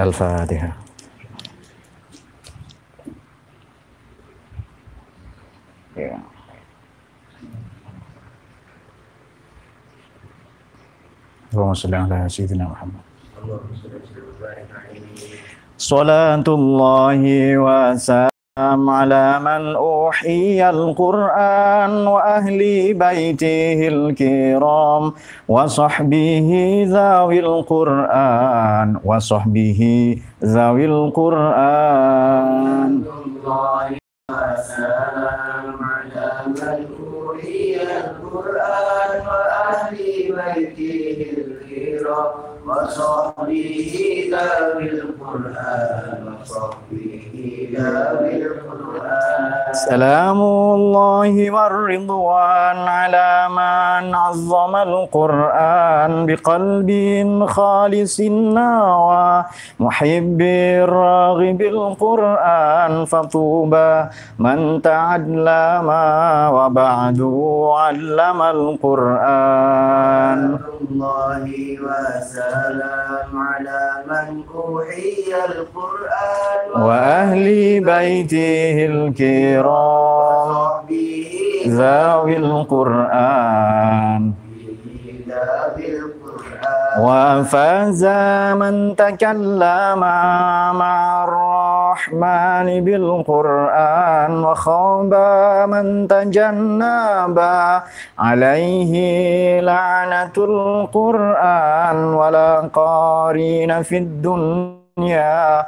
الفاتحة. اللهم صل على سيدنا محمد صلاة الله وسلام على من أوحي القرآن وأهل بيته الكرام وصحبه ذوي القرآن وصحبه ذوي القرآن وسلام على من أوحي القرآن وأهل بيته الكرام وصحبه ذوي القرآن وصحبه ذوي القرآن سلام الله والرضوان على من عظم القرآن بقلب خالص نوى محب راغب القرآن فطوبى من تعلم وبعد علم القرآن. الله وسلام على من أوحي القرآن وأهل بيته الكرام. وصحبه ذوي القرآن. وفاز من تكلم مع الرحمن بالقرآن وخاب من تجنب عليه لعنة القرآن ولا قارين في الدنيا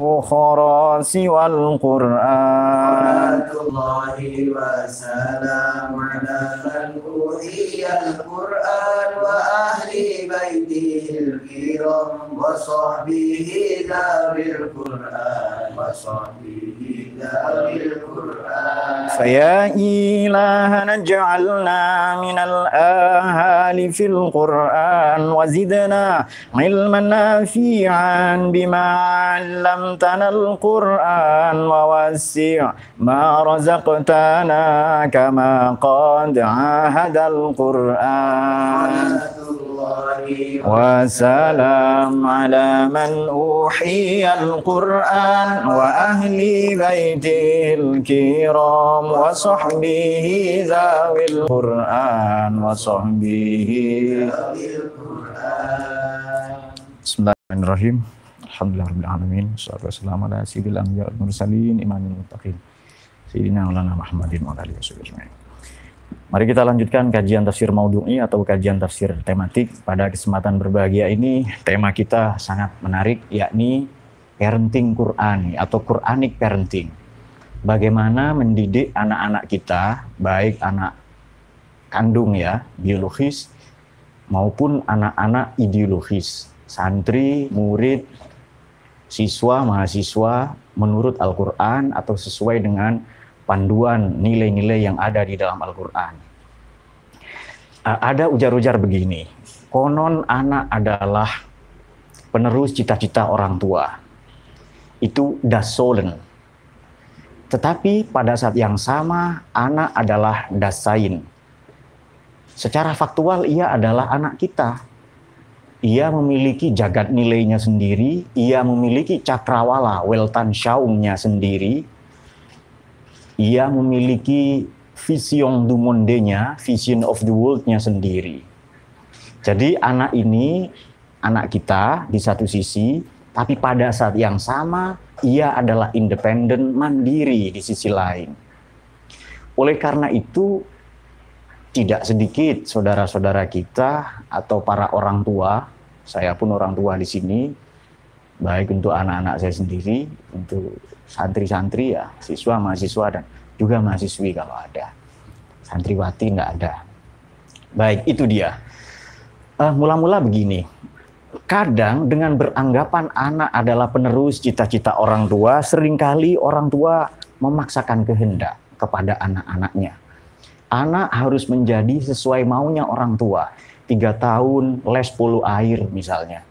أخرى سوى القرآن. الله وسلام على من أوحي القرآن وأهل بيته الكرام وصحبه القرآن وصحبه فيا إلهنا اجعلنا من الآهال في القرآن وزدنا علما نافعا بما علمتنا القرآن ووسع ما رزقتنا كما قد عاهد القرآن. وسلام على من أوحي القرآن وأهل بيته الكرام وصحبه ذوي القرآن وصحبه ذوي القرآن بسم الله الرحمن الرحيم الحمد لله رب العالمين والصلاة والسلام على سيد الأنبياء والمرسلين إمام المتقين سيدنا مولانا محمد وعلى آله وصحبه أجمعين. Mari kita lanjutkan kajian tafsir maudhu'i atau kajian tafsir tematik. Pada kesempatan berbahagia ini, tema kita sangat menarik, yakni parenting Qur'ani atau Quranic parenting. Bagaimana mendidik anak-anak kita, baik anak kandung ya, biologis, maupun anak-anak ideologis, santri, murid, siswa, mahasiswa, menurut Al-Quran atau sesuai dengan panduan nilai-nilai yang ada di dalam Al-Quran. Ada ujar-ujar begini, konon anak adalah penerus cita-cita orang tua. Itu das Sollen. Tetapi pada saat yang sama, anak adalah das Sein. Secara faktual, ia adalah anak kita. Ia memiliki jagat nilainya sendiri, ia memiliki cakrawala, weltan syaumnya sendiri, ia memiliki vision du monde-nya, vision of the world-nya sendiri. Jadi anak ini, anak kita di satu sisi, tapi pada saat yang sama, ia adalah independen, mandiri di sisi lain. Oleh karena itu, tidak sedikit saudara-saudara kita atau para orang tua, saya pun orang tua di sini, baik untuk anak-anak saya sendiri, untuk santri-santri ya, siswa, mahasiswa dan juga mahasiswi kalau ada. Santriwati nggak ada. Baik, itu dia. Eh, mula-mula begini, kadang dengan beranggapan anak adalah penerus cita-cita orang tua, sering kali orang tua memaksakan kehendak kepada anak-anaknya. Anak harus menjadi sesuai maunya orang tua. Tiga tahun les polo air misalnya.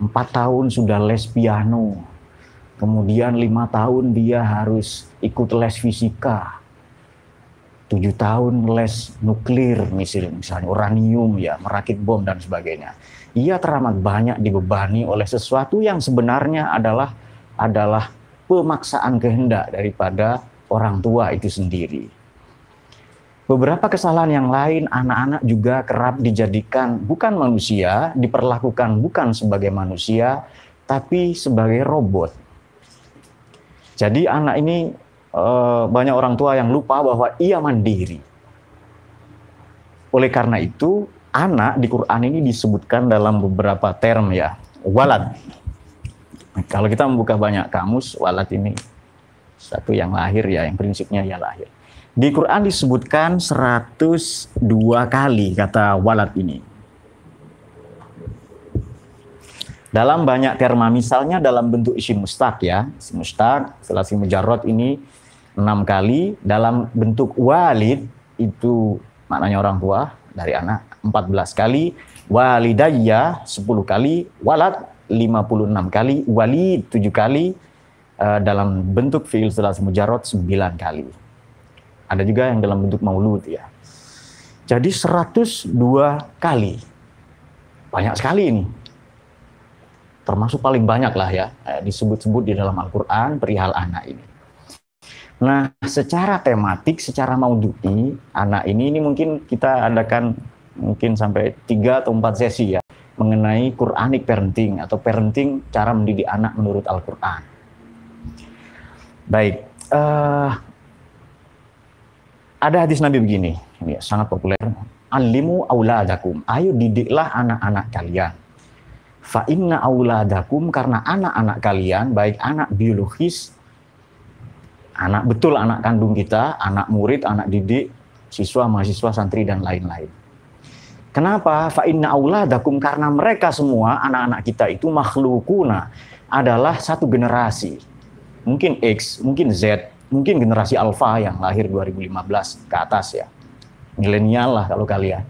Empat tahun sudah les piano. Kemudian lima tahun dia harus ikut les fisika. tujuh tahun les nuklir misalnya, misalnya uranium ya merakit bom dan sebagainya ia teramat banyak dibebani oleh sesuatu yang sebenarnya adalah adalah pemaksaan kehendak daripada orang tua itu sendiri beberapa kesalahan yang lain anak-anak juga kerap dijadikan bukan manusia diperlakukan bukan sebagai manusia tapi sebagai robot jadi anak ini Eh, banyak orang tua yang lupa bahwa ia mandiri. Oleh karena itu, anak di Quran ini disebutkan dalam beberapa term ya. Walad. Kalau kita membuka banyak kamus, walad ini satu yang lahir ya, yang prinsipnya ya lahir. Di Quran disebutkan 102 kali kata walad ini. Dalam banyak terma, misalnya dalam bentuk isim mustaq ya, isim mustaq, selasi mujarrad ini enam kali. Dalam bentuk walid itu maknanya orang tua dari anak 14 kali. Walidayya 10 kali. Walad 56 kali. Walid 7 kali. Uh, dalam bentuk fiil setelah mujarrad 9 kali ada juga yang dalam bentuk maulud ya. Jadi 102 kali. Banyak sekali ini. Termasuk paling banyak lah ya eh, disebut-sebut di dalam Al-Quran perihal anak ini. Nah, secara tematik, secara maudhu'i, anak ini ini mungkin kita adakan mungkin sampai tiga atau empat sesi ya mengenai Quranic parenting atau parenting cara mendidik anak menurut Al-Quran. Baik, uh, ada hadis Nabi begini, ini sangat populer. Alimu auladakum, ayo didiklah anak-anak kalian. Fa inna auladakum karena anak-anak kalian, baik anak biologis anak betul anak kandung kita, anak murid, anak didik, siswa, mahasiswa, santri dan lain-lain. Kenapa? Fa inna auladakum karena mereka semua anak-anak kita itu makhlukuna adalah satu generasi. Mungkin X, mungkin Z, mungkin generasi alpha yang lahir 2015 ke atas ya. Milenial lah kalau kalian.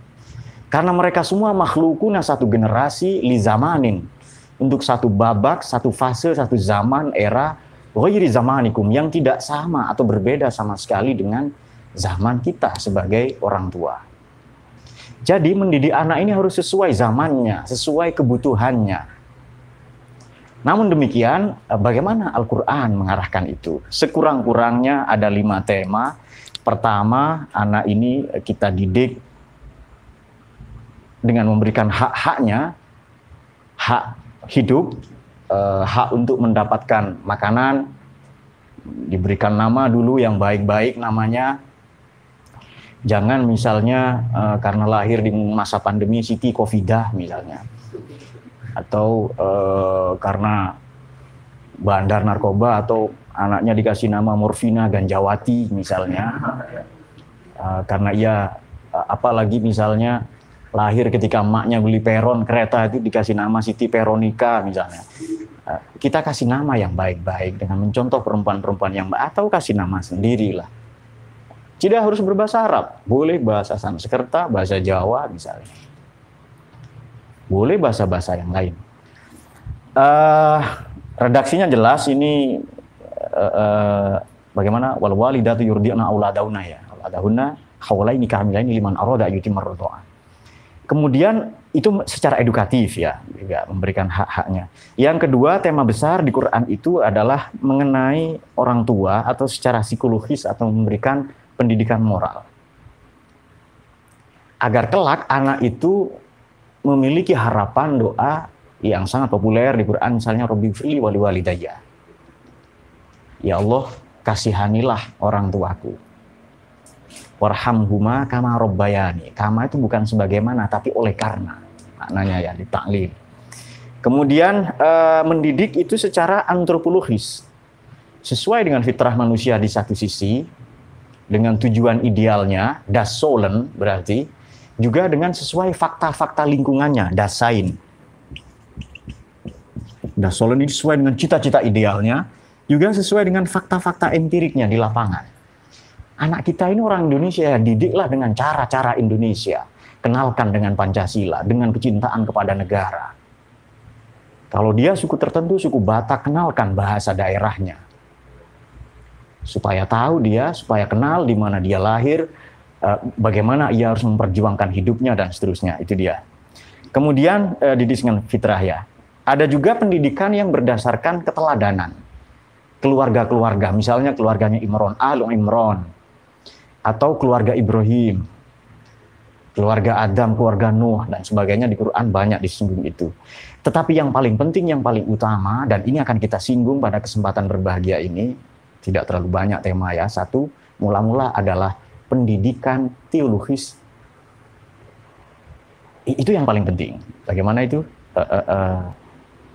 Karena mereka semua makhlukuna satu generasi li zamanin. Untuk satu babak, satu fase, satu zaman, era, ghairi zamanikum yang tidak sama atau berbeda sama sekali dengan zaman kita sebagai orang tua. Jadi mendidik anak ini harus sesuai zamannya, sesuai kebutuhannya. Namun demikian, eh, bagaimana Al-Quran mengarahkan itu? Sekurang-kurangnya ada lima tema. Pertama, anak ini kita didik dengan memberikan hak-haknya, hak hidup, uh, hak untuk mendapatkan makanan, diberikan nama dulu yang baik-baik namanya. Jangan misalnya karena lahir di masa pandemi Siti Covidah misalnya. Atau uh, karena bandar narkoba atau anaknya dikasih nama Morfina Ganjawati misalnya. Uh, karena ia uh, apalagi misalnya lahir ketika emaknya beli peron kereta itu dikasih nama Siti Peronika misalnya. Eh, kita kasih nama yang baik-baik dengan mencontoh perempuan-perempuan yang baik atau kasih nama sendirilah. Tidak harus berbahasa Arab, boleh bahasa Sanskerta, bahasa Jawa misalnya. Boleh bahasa-bahasa yang lain. Uh, redaksinya jelas ini uh, uh, bagaimana wal walidatu yurdi'na auladahunna ya. Auladahunna haulaini kamilaini liman arada yutimar Kemudian itu secara edukatif ya, juga memberikan hak-haknya. Yang kedua, tema besar di Quran itu adalah mengenai orang tua atau secara psikologis atau memberikan pendidikan moral. Agar kelak anak itu memiliki harapan doa yang sangat populer di Quran misalnya Robbi fili wali walidayya. Ya Allah, kasihanilah orang tuaku warhamhuma kama robbayani. Kama itu bukan sebagaimana tapi oleh karena. Maknanya ya di taklil. Kemudian e, mendidik itu secara antropologis. Sesuai dengan fitrah manusia di satu sisi, dengan tujuan idealnya, das solen berarti, juga dengan sesuai fakta-fakta lingkungannya, dasain. Das solen ini sesuai dengan cita-cita idealnya, juga sesuai dengan fakta-fakta empiriknya di lapangan anak kita ini orang Indonesia, ya, didiklah dengan cara-cara Indonesia. Kenalkan dengan Pancasila, dengan kecintaan kepada negara. Kalau dia suku tertentu, suku Batak, kenalkan bahasa daerahnya. Supaya tahu dia, supaya kenal di mana dia lahir, uh, bagaimana ia harus memperjuangkan hidupnya dan seterusnya. Itu dia. Kemudian uh, dididik dengan fitrah ya. Ada juga pendidikan yang berdasarkan keteladanan. Keluarga-keluarga, misalnya keluarganya Imron, Al Imron, atau keluarga Ibrahim, keluarga Adam, keluarga Nuh, dan sebagainya di Quran banyak disinggung itu. Tetapi yang paling penting, yang paling utama, dan ini akan kita singgung pada kesempatan berbahagia ini, tidak terlalu banyak tema ya. Satu, mula-mula adalah pendidikan teologis. Itu yang paling penting. Bagaimana itu? Uh, uh, uh,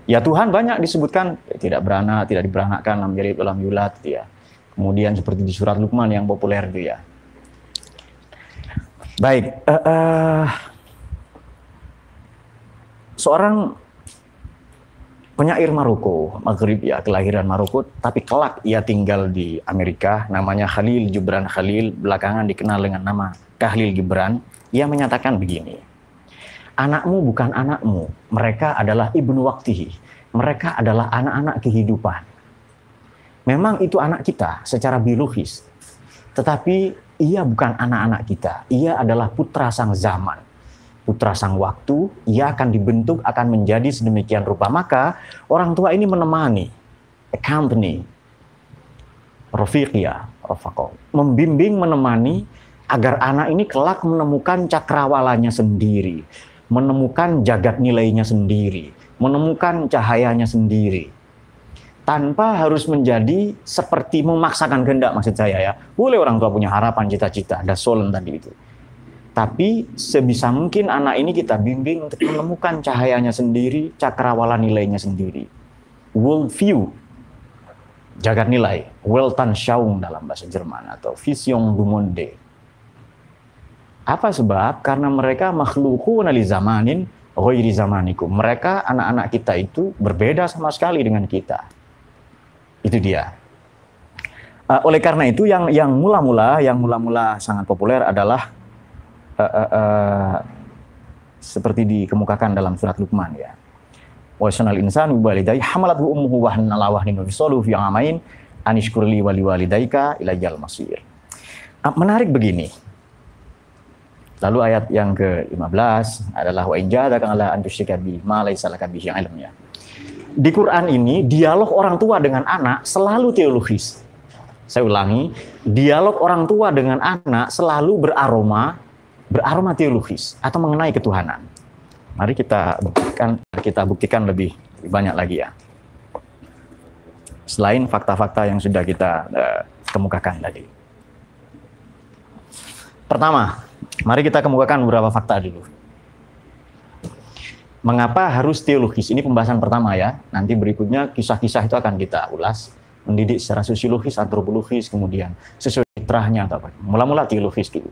ya Tuhan banyak disebutkan tidak beranak, tidak diberanakkan, lam yalid, lam yulat, ya. Kemudian seperti di surat Luqman yang populer itu ya. Baik, uh, uh, seorang penyair Maroko, Maghrib ya, kelahiran Maroko, tapi kelak ia tinggal di Amerika, namanya Khalil Gibran Khalil, belakangan dikenal dengan nama Khalil Gibran. Ia menyatakan begini, anakmu bukan anakmu, mereka adalah ibnu waktihi, mereka adalah anak-anak kehidupan. Memang itu anak kita secara biologis, tetapi ia bukan anak-anak kita, ia adalah putra sang zaman putra sang waktu, ia akan dibentuk, akan menjadi sedemikian rupa. Maka orang tua ini menemani, accompany, rofiqia, rofako, membimbing, menemani agar anak ini kelak menemukan cakrawalanya sendiri, menemukan jagat nilainya sendiri, menemukan cahayanya sendiri. Tanpa harus menjadi seperti memaksakan kehendak maksud saya ya. Boleh orang tua punya harapan, cita-cita, ada solen tadi itu tapi sebisa mungkin anak ini kita bimbing untuk menemukan cahayanya sendiri, cakrawala nilainya sendiri. World view, jagat nilai, Weltanschauung dalam bahasa Jerman atau Vision du Monde. Apa sebab? Karena mereka makhluku li zamanin ghairi zamanikum. Mereka anak-anak kita itu berbeda sama sekali dengan kita. Itu dia. Uh, oleh karena itu yang yang mula-mula yang mula-mula sangat populer adalah uh, uh, uh, seperti dikemukakan dalam surat Luqman ya. Wa sanal insanu walidayhi hamalathu ummuhu wahnan ala wahnin bisalu fi amain anishkurli wali walidaika ilayal masir. Uh, menarik begini. Lalu ayat yang ke-15 adalah wa in jahadaka ala an tusyrika bi ma laysa laka bihi ilm ya. Di Quran ini dialog orang tua dengan anak selalu teologis. Saya ulangi, dialog orang tua dengan anak selalu beraroma beraroma teologis atau mengenai ketuhanan. Mari kita buktikan, kita buktikan lebih, banyak lagi ya. Selain fakta-fakta yang sudah kita uh, kemukakan tadi. Pertama, mari kita kemukakan beberapa fakta dulu. Mengapa harus teologis? Ini pembahasan pertama ya. Nanti berikutnya kisah-kisah itu akan kita ulas. Mendidik secara sosiologis, antropologis, kemudian sesuai fitrahnya atau apa. Mula-mula teologis dulu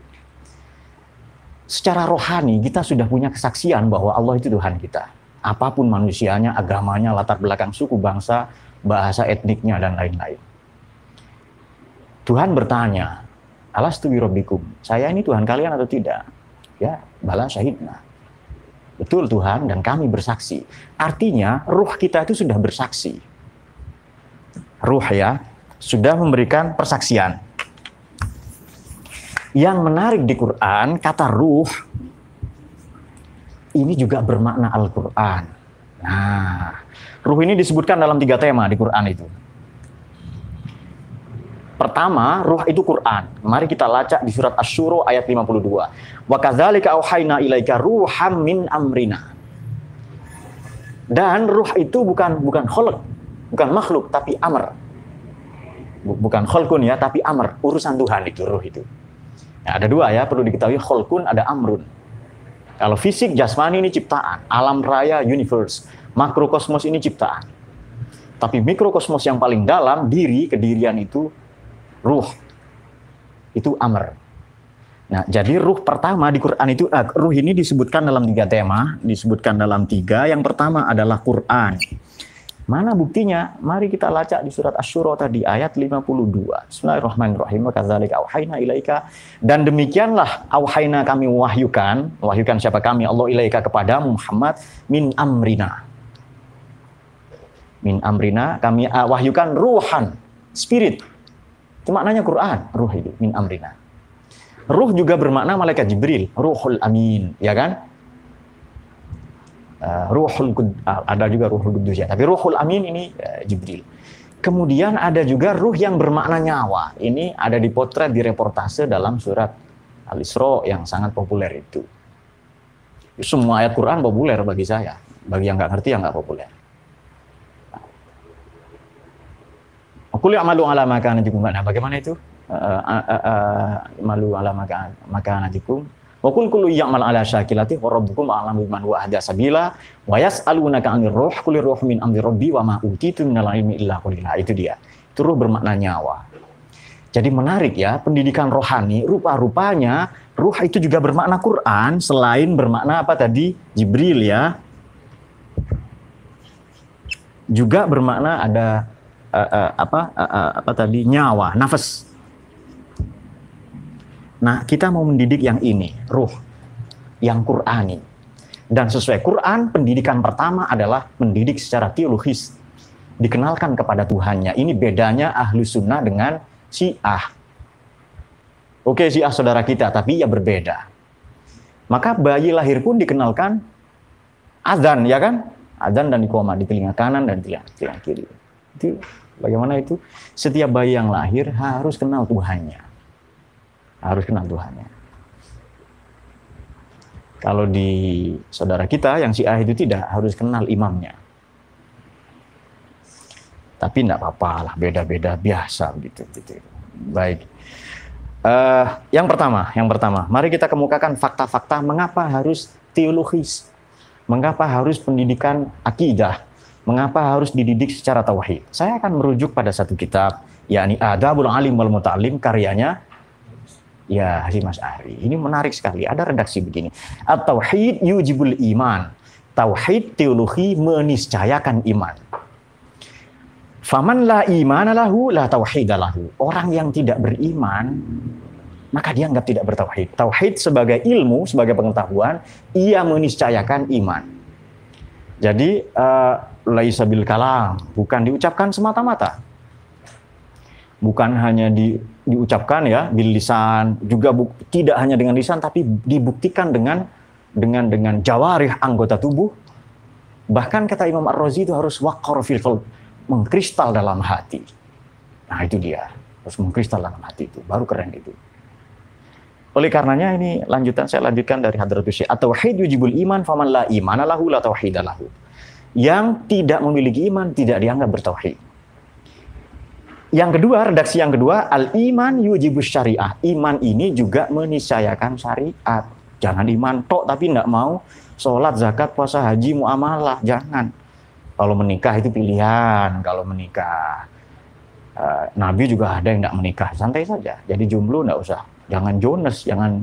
secara rohani kita sudah punya kesaksian bahwa Allah itu Tuhan kita. Apa pun manusianya, agamanya, latar belakang suku, bangsa, bahasa etniknya, dan lain-lain. Tuhan bertanya, Alas tu rabbikum, saya ini Tuhan kalian atau tidak? Ya, bala syahidna. Betul Tuhan dan kami bersaksi. Artinya ruh kita itu sudah bersaksi. Ruh ya, sudah memberikan persaksian. Yang menarik di Quran, kata ruh, ini juga bermakna Al-Quran. Nah, ruh ini disebutkan dalam tiga tema di Quran itu. Pertama, ruh itu Quran. Mari kita lacak di surat Asy-Syura ayat 52. Wa kadzalika auhayna ilaika ruham min amrina. Dan ruh itu bukan bukan kholq, bukan makhluk tapi amr. Bukan kholkun ya, tapi amr, urusan Tuhan itu ruh itu. Ya, ada dua ya, perlu diketahui kholkun ada amrun. Kalau fisik jasmani ini ciptaan, alam raya universe, makrokosmos ini ciptaan. Tapi mikrokosmos yang paling dalam, diri, kedirian itu ruh. Itu amr. Nah, jadi ruh pertama di Quran itu, uh, ruh ini disebutkan dalam tiga tema, disebutkan dalam tiga. Yang pertama adalah Quran. Mana buktinya? Mari kita lacak di surat Asy-Syura tadi ayat 52. Bismillahirrahmanirrahim. Kadzalika auhayna ilaika dan demikianlah auhayna kami wahyukan, wahyukan siapa kami? Allah ilaika kepada Muhammad min amrina. Min amrina kami uh, wahyukan ruhan, spirit. Itu maknanya Quran, ruh itu min amrina. Ruh juga bermakna malaikat Jibril, Ruhul Amin, ya kan? Uh, ruhul Qud- uh, ada juga Ruhul Kudus ya, tapi Ruhul Amin ini uh, Jibril. Kemudian ada juga ruh yang bermakna nyawa. Ini ada dipotret di reportase dalam surat Al-Isra yang sangat populer itu. Semua ayat Quran populer bagi saya. Bagi yang nggak ngerti yang nggak populer. Kuli amalu ala makanatikum. Nah, bagaimana itu? Malu ala makan makanatikum. Wa kul kullu ya'mal ala syakilati wa rabbukum a'lamu biman huwa ahda sabila wa yas'alunaka 'anil ruh qul ruh min amri rabbi wa ma utitu minal ilmi illa qalila. Itu dia. Itu ruh bermakna nyawa. Jadi menarik ya, pendidikan rohani rupa-rupanya ruh itu juga bermakna Quran selain bermakna apa tadi? Jibril ya. Juga bermakna ada uh, uh, apa uh, uh, apa tadi nyawa, nafas. Nah, kita mau mendidik yang ini, ruh, yang Qurani. Dan sesuai Quran, pendidikan pertama adalah mendidik secara teologis. Dikenalkan kepada Tuhannya. Ini bedanya ahlu sunnah dengan Syiah. Oke, Syiah saudara kita, tapi ya berbeda. Maka bayi lahir pun dikenalkan azan, ya kan? Azan dan ikoma di telinga kanan dan telinga, telinga kiri. Itu bagaimana itu? Setiap bayi yang lahir harus kenal Tuhannya harus kenal Tuhannya. Kalau di saudara kita yang Syiah itu tidak harus kenal imamnya. Tapi tidak apa-apa lah, beda-beda biasa gitu. gitu. Baik. Uh, yang pertama, yang pertama, mari kita kemukakan fakta-fakta mengapa harus teologis, mengapa harus pendidikan akidah, mengapa harus dididik secara tauhid. Saya akan merujuk pada satu kitab, yakni Adabul Alim wal Muta'alim karyanya Ya, si Mas Ari. Ini menarik sekali. Ada redaksi begini. At-tauhid yujibul iman. Tauhid teologi meniscayakan iman. Faman la imana lahu la tauhid lahu. Orang yang tidak beriman maka dia anggap tidak bertauhid. Tauhid sebagai ilmu, sebagai pengetahuan, ia meniscayakan iman. Jadi uh, laisa bil kalam, bukan diucapkan semata-mata bukan hanya di, diucapkan ya bil lisan juga bu, tidak hanya dengan lisan tapi dibuktikan dengan dengan dengan jawarih anggota tubuh. Bahkan kata Imam Ar-Razi itu harus waqar fil mengkristal dalam hati. Nah itu dia. Harus mengkristal dalam hati itu. Baru keren itu. Oleh karenanya ini lanjutan saya lanjutkan dari hadratus syekh. Atau yujibul iman faman la imana lahu la tauhid lahu. Yang tidak memiliki iman tidak dianggap bertauhid yang kedua, redaksi yang kedua, al-iman yujibus syariah. Iman ini juga meniscayakan syariat. Jangan iman tok tapi tidak mau sholat, zakat, puasa, haji, muamalah. Jangan. Kalau menikah itu pilihan. Kalau menikah, uh, Nabi juga ada yang tidak menikah. Santai saja. Jadi jomblo tidak usah. Jangan Jonas, jangan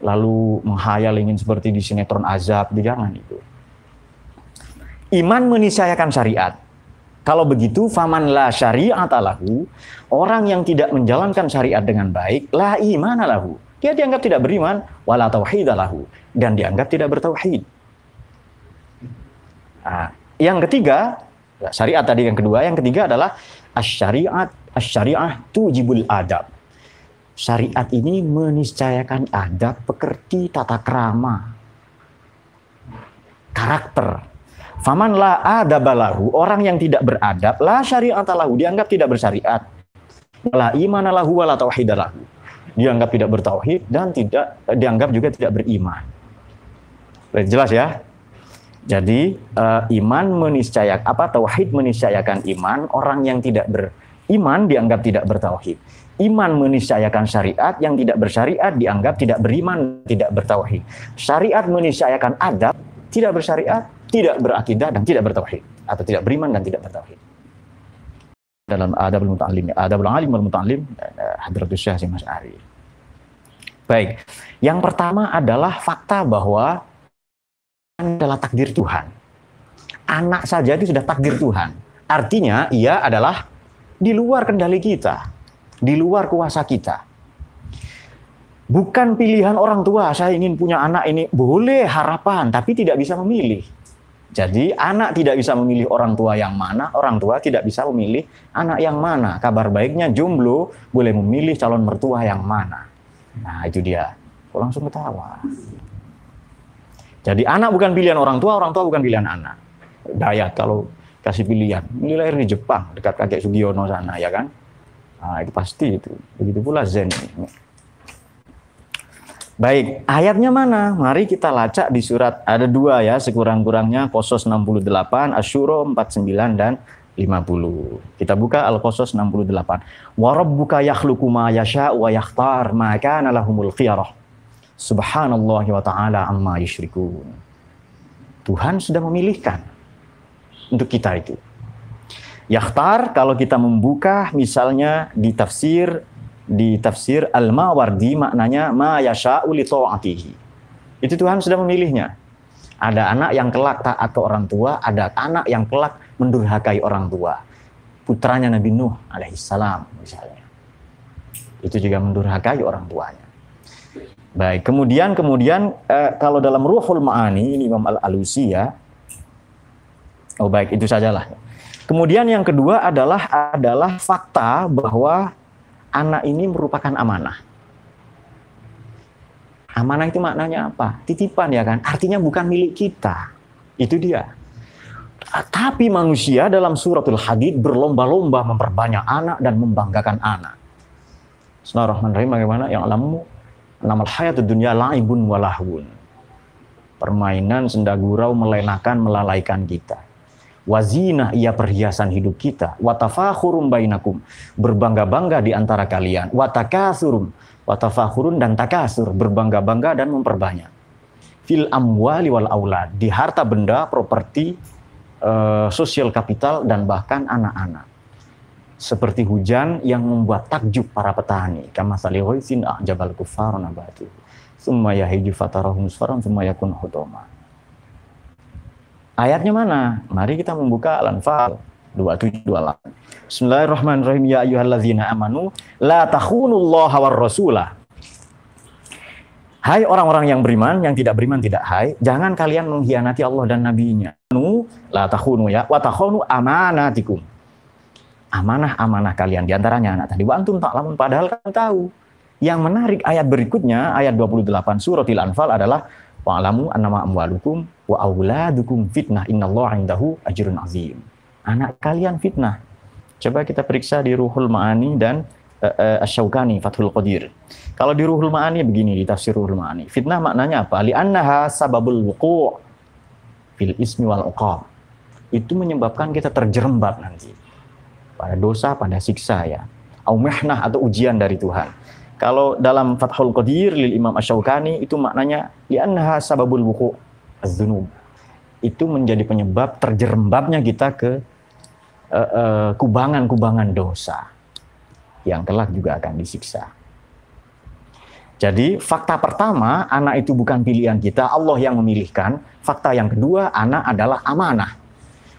lalu menghayal ingin seperti di sinetron azab. Jangan itu. Iman meniscayakan syariat kalau begitu, faman la syariat lahu, orang yang tidak menjalankan syariat dengan baik, la iman lahu. Dia dianggap tidak beriman, wala tauhid lahu. Dan dianggap tidak bertauhid. Nah, yang ketiga, syariat tadi yang kedua, yang ketiga adalah asyariat, asyariah tujibul adab. Syariat ini meniscayakan adab, pekerti, tata krama, karakter, Faman la adabalahu, orang yang tidak beradab, la syariat lahu, dianggap tidak bersyariat. La iman lahu wa la tauhid lahu. Dianggap tidak bertauhid dan tidak dianggap juga tidak beriman. Jelas ya? Jadi uh, iman meniscayak apa tauhid meniscayakan iman, orang yang tidak beriman dianggap tidak bertauhid. Iman meniscayakan syariat, yang tidak bersyariat dianggap tidak beriman, tidak bertauhid. Syariat meniscayakan adab, tidak bersyariat, tidak berakidah dan tidak bertauhid atau tidak beriman dan tidak bertauhid. Dalam adabul muta'allim, adabul alim wal muta'allim eh, Hadratus Syekh Mas Ari. Baik. Yang pertama adalah fakta bahwa adalah takdir Tuhan. Anak saja itu sudah takdir Tuhan. Artinya ia adalah di luar kendali kita, di luar kuasa kita. Bukan pilihan orang tua, saya ingin punya anak ini, boleh harapan, tapi tidak bisa memilih. Jadi anak tidak bisa memilih orang tua yang mana, orang tua tidak bisa memilih anak yang mana. Kabar baiknya jomblo boleh memilih calon mertua yang mana. Nah itu dia. Kok langsung ketawa? Jadi anak bukan pilihan orang tua, orang tua bukan pilihan anak. Dayat kalau kasih pilihan. Ini lahir di Jepang, dekat kakek Sugiono sana, ya kan? Nah, itu pasti itu. Begitu pula Zen. Baik, ayatnya mana? Mari kita lacak di surat ada dua ya, sekurang-kurangnya Qasas 68, Asyura 49 dan 50. Kita buka Al-Qasas 68. Wa rabbuka yakhluqu ma yasha wa yakhtar ma kana lahumul khiyarah. Subhanallah wa ta'ala amma yusyrikun. Tuhan sudah memilihkan untuk kita itu. Yakhtar kalau kita membuka misalnya di tafsir di tafsir Al-Mawardi maknanya ma yasha'u li ta'atihi. Itu Tuhan sudah memilihnya. Ada anak yang kelak taat ke orang tua, ada anak yang kelak mendurhakai orang tua. Putranya Nabi Nuh alaihissalam misalnya. Itu juga mendurhakai orang tuanya. Baik, kemudian kemudian eh, kalau dalam Ruhul Ma'ani ini Imam Al-Alusi ya. Oh baik, itu sajalah. Kemudian yang kedua adalah adalah fakta bahwa anak ini merupakan amanah. Amanah itu maknanya apa? Titipan ya kan? Artinya bukan milik kita. Itu dia. Tapi manusia dalam suratul hadid berlomba-lomba memperbanyak anak dan membanggakan anak. Bismillahirrahmanirrahim bagaimana? Yang alamu namal hayatud dunya laibun walahun. Permainan senda gurau melenakan melalaikan kita wazina ia perhiasan hidup kita. Watafakhurum bainakum berbangga-bangga di antara kalian. Watakasurum watafakhurun dan takasur berbangga-bangga dan memperbanyak. Fil amwali wal aulad di harta benda properti uh, sosial kapital dan bahkan anak-anak. Seperti hujan yang membuat takjub para petani. Kama salihaisin jabal kufar nabatu. Summa yahiju fatarahum summa yakun hutoma Ayatnya mana? Mari kita membuka Al-Anfal 2728. Bismillahirrahmanirrahim ya ayyuhalladzina amanu la takhunullaha war rasulah. Hai orang-orang yang beriman, yang tidak beriman tidak hai, jangan kalian mengkhianati Allah dan nabinya. Nu la takhunu ya wa takhunu amanatikum. Amanah-amanah kalian di antaranya anak tadi. Wa antum ta'lamun padahal kalian tahu. Yang menarik ayat berikutnya ayat 28 suratil Anfal adalah Wa'lamu annama amwalukum wa auladukum fitnah innallaha indahu ajrun azim. Anak kalian fitnah. Coba kita periksa di Ruhul Ma'ani dan uh, uh, Asy-Syaukani Fathul Qadir. Kalau di Ruhul Ma'ani begini di tafsir Ruhul Ma'ani. Fitnah maknanya apa? Li annaha sababul wuqu' fil ismi wal uqab. Itu menyebabkan kita terjerembab nanti pada dosa, pada siksa ya. Au mihnah atau ujian dari Tuhan. Kalau dalam Fathul Qadir lil Imam Asy-Syaukani itu maknanya li'annaha sababul wuqu' az-dzunub. Itu menjadi penyebab terjerembabnya kita ke kubangan-kubangan uh, uh, dosa yang kelak juga akan disiksa. Jadi fakta pertama, anak itu bukan pilihan kita, Allah yang memilihkan. Fakta yang kedua, anak adalah amanah.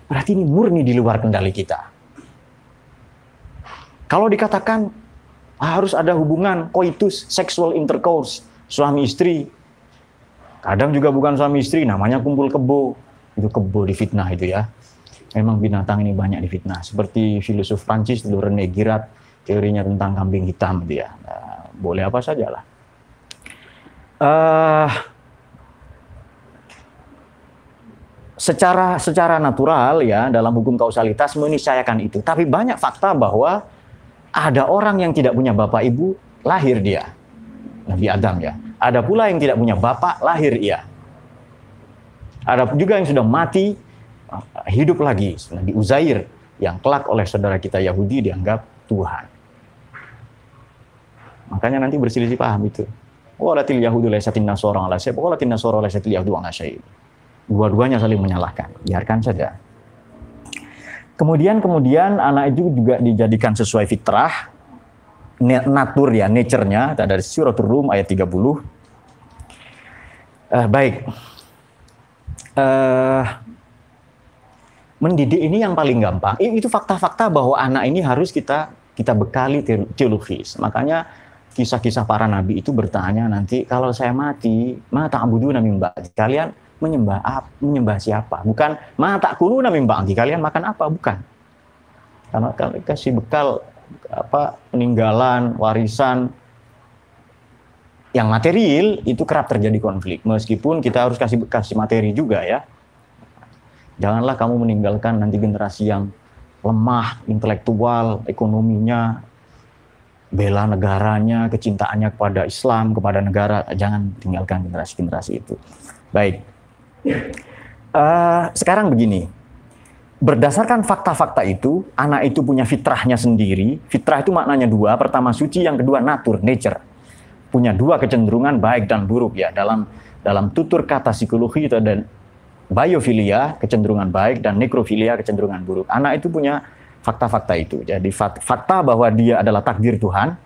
Berarti ini murni di luar kendali kita. Kalau dikatakan harus ada hubungan koitus, sexual intercourse, suami istri. Kadang juga bukan suami istri, namanya kumpul kebo. Itu kebo di fitnah itu ya. Memang binatang ini banyak di fitnah. Seperti filosof Prancis dulu René Girard, teorinya tentang kambing hitam dia. Ya. Nah, boleh apa saja lah. Uh, secara secara natural ya dalam hukum kausalitas meniscayakan itu. Tapi banyak fakta bahwa ada orang yang tidak punya bapak ibu, lahir dia. Nabi Adam ya. Ada pula yang tidak punya bapak, lahir ia. Ada juga yang sudah mati, hidup lagi. Nabi Uzair yang kelak oleh saudara kita Yahudi dianggap Tuhan. Makanya nanti berselisih paham itu. Walatil Yahudu laisatin nasoro ala syai, walatil nasoro laisatil Yahudu ala syai. Dua-duanya saling menyalahkan. Biarkan saja. Kemudian kemudian anak itu juga dijadikan sesuai fitrah, natur ya, nature-nya. Dari suratul Rum ayat 30. Uh, eh, baik. Uh, mendidik ini yang paling gampang. Itu fakta-fakta bahwa anak ini harus kita kita bekali teologis. Makanya kisah-kisah para nabi itu bertanya nanti kalau saya mati, mata abudu nabi mbak kalian menyembah menyembah siapa? Bukan ma tak kulu nami bangki kalian makan apa? Bukan. Karena kasih bekal apa peninggalan, warisan yang material itu kerap terjadi konflik. Meskipun kita harus kasih kasih materi juga ya. Janganlah kamu meninggalkan nanti generasi yang lemah intelektual ekonominya bela negaranya kecintaannya kepada Islam kepada negara. Jangan tinggalkan generasi-generasi itu. Baik. Uh, sekarang begini berdasarkan fakta-fakta itu anak itu punya fitrahnya sendiri fitrah itu maknanya dua pertama suci yang kedua natur nature punya dua kecenderungan baik dan buruk ya dalam dalam tutur kata psikologi itu ada biofilia kecenderungan baik dan nekrofilia kecenderungan buruk. Anak itu punya fakta-fakta itu. Jadi fakta bahwa dia adalah takdir Tuhan,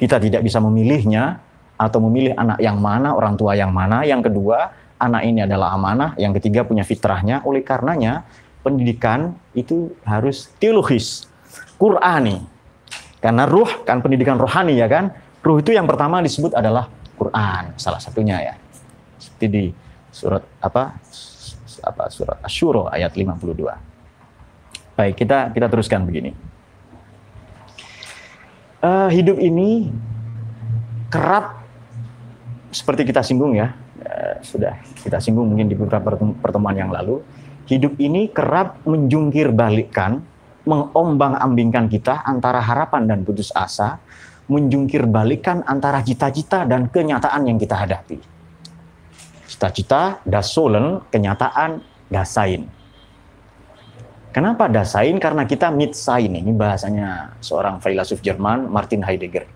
kita tidak bisa memilihnya atau memilih anak yang mana, orang tua yang mana. Yang kedua, anak ini adalah amanah. Yang ketiga punya fitrahnya. Oleh karenanya pendidikan itu harus teologis, Qurani. Karena ruh kan pendidikan rohani ya kan Ruh itu yang pertama disebut adalah Quran, salah satunya ya. Seperti di surat apa? apa surat Asyuro ayat 52. Baik, kita kita teruskan begini. Uh, hidup ini kerap seperti kita singgung ya, uh, sudah kita singgung mungkin di beberapa pertemuan yang lalu, hidup ini kerap menjungkir balikkan, mengombang-ambingkan kita antara harapan dan putus asa, menjungkir balikan antara cita-cita dan kenyataan yang kita hadapi. Cita-cita, dasolen, kenyataan, dasain. Kenapa dasain? Karena kita mitsain. Ini bahasanya seorang filosof Jerman, Martin Heidegger.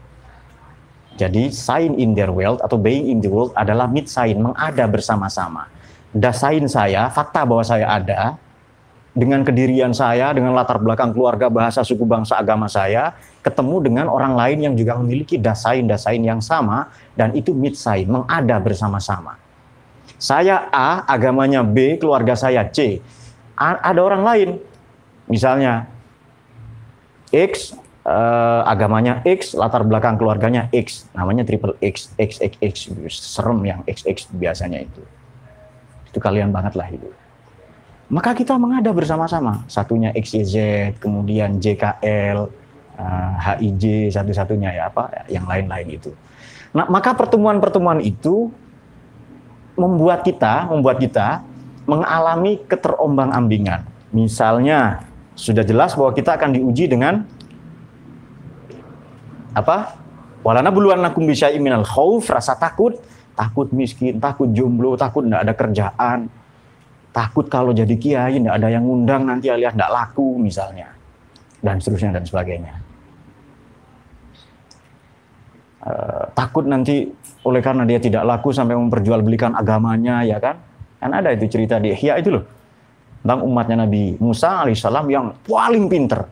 Jadi, sign in their world atau being in the world adalah mitsain, mengada bersama-sama. Dasain saya, fakta bahwa saya ada, dengan kedirian saya, dengan latar belakang keluarga, bahasa, suku, bangsa, agama saya, ketemu dengan orang lain yang juga memiliki dasain-dasain yang sama, dan itu mitsain, mengada bersama-sama. Saya A, agamanya B, keluarga saya C. A, ada orang lain, misalnya X, eh, agamanya X, latar belakang keluarganya X, namanya triple X, X, X, X, serem yang X, X biasanya itu. Itu kalian banget lah itu maka kita mengada bersama-sama. Satunya XYZ, kemudian JKL, HIJ satu-satunya ya apa yang lain-lain itu. Nah, maka pertemuan-pertemuan itu membuat kita, membuat kita mengalami keterombang-ambingan. Misalnya sudah jelas bahwa kita akan diuji dengan apa? Walana buluan nakum bisa iminal khauf, rasa takut, takut miskin, takut jomblo, takut tidak ada kerjaan, takut kalau jadi kiai tidak ada yang ngundang nanti alias tidak laku misalnya. Dan seterusnya dan sebagainya. Uh, takut nanti oleh karena dia tidak laku sampai memperjualbelikan agamanya ya kan? Kan ada itu cerita di Ihya itu loh. Tentang umatnya Nabi Musa alaihissalam yang paling pinter.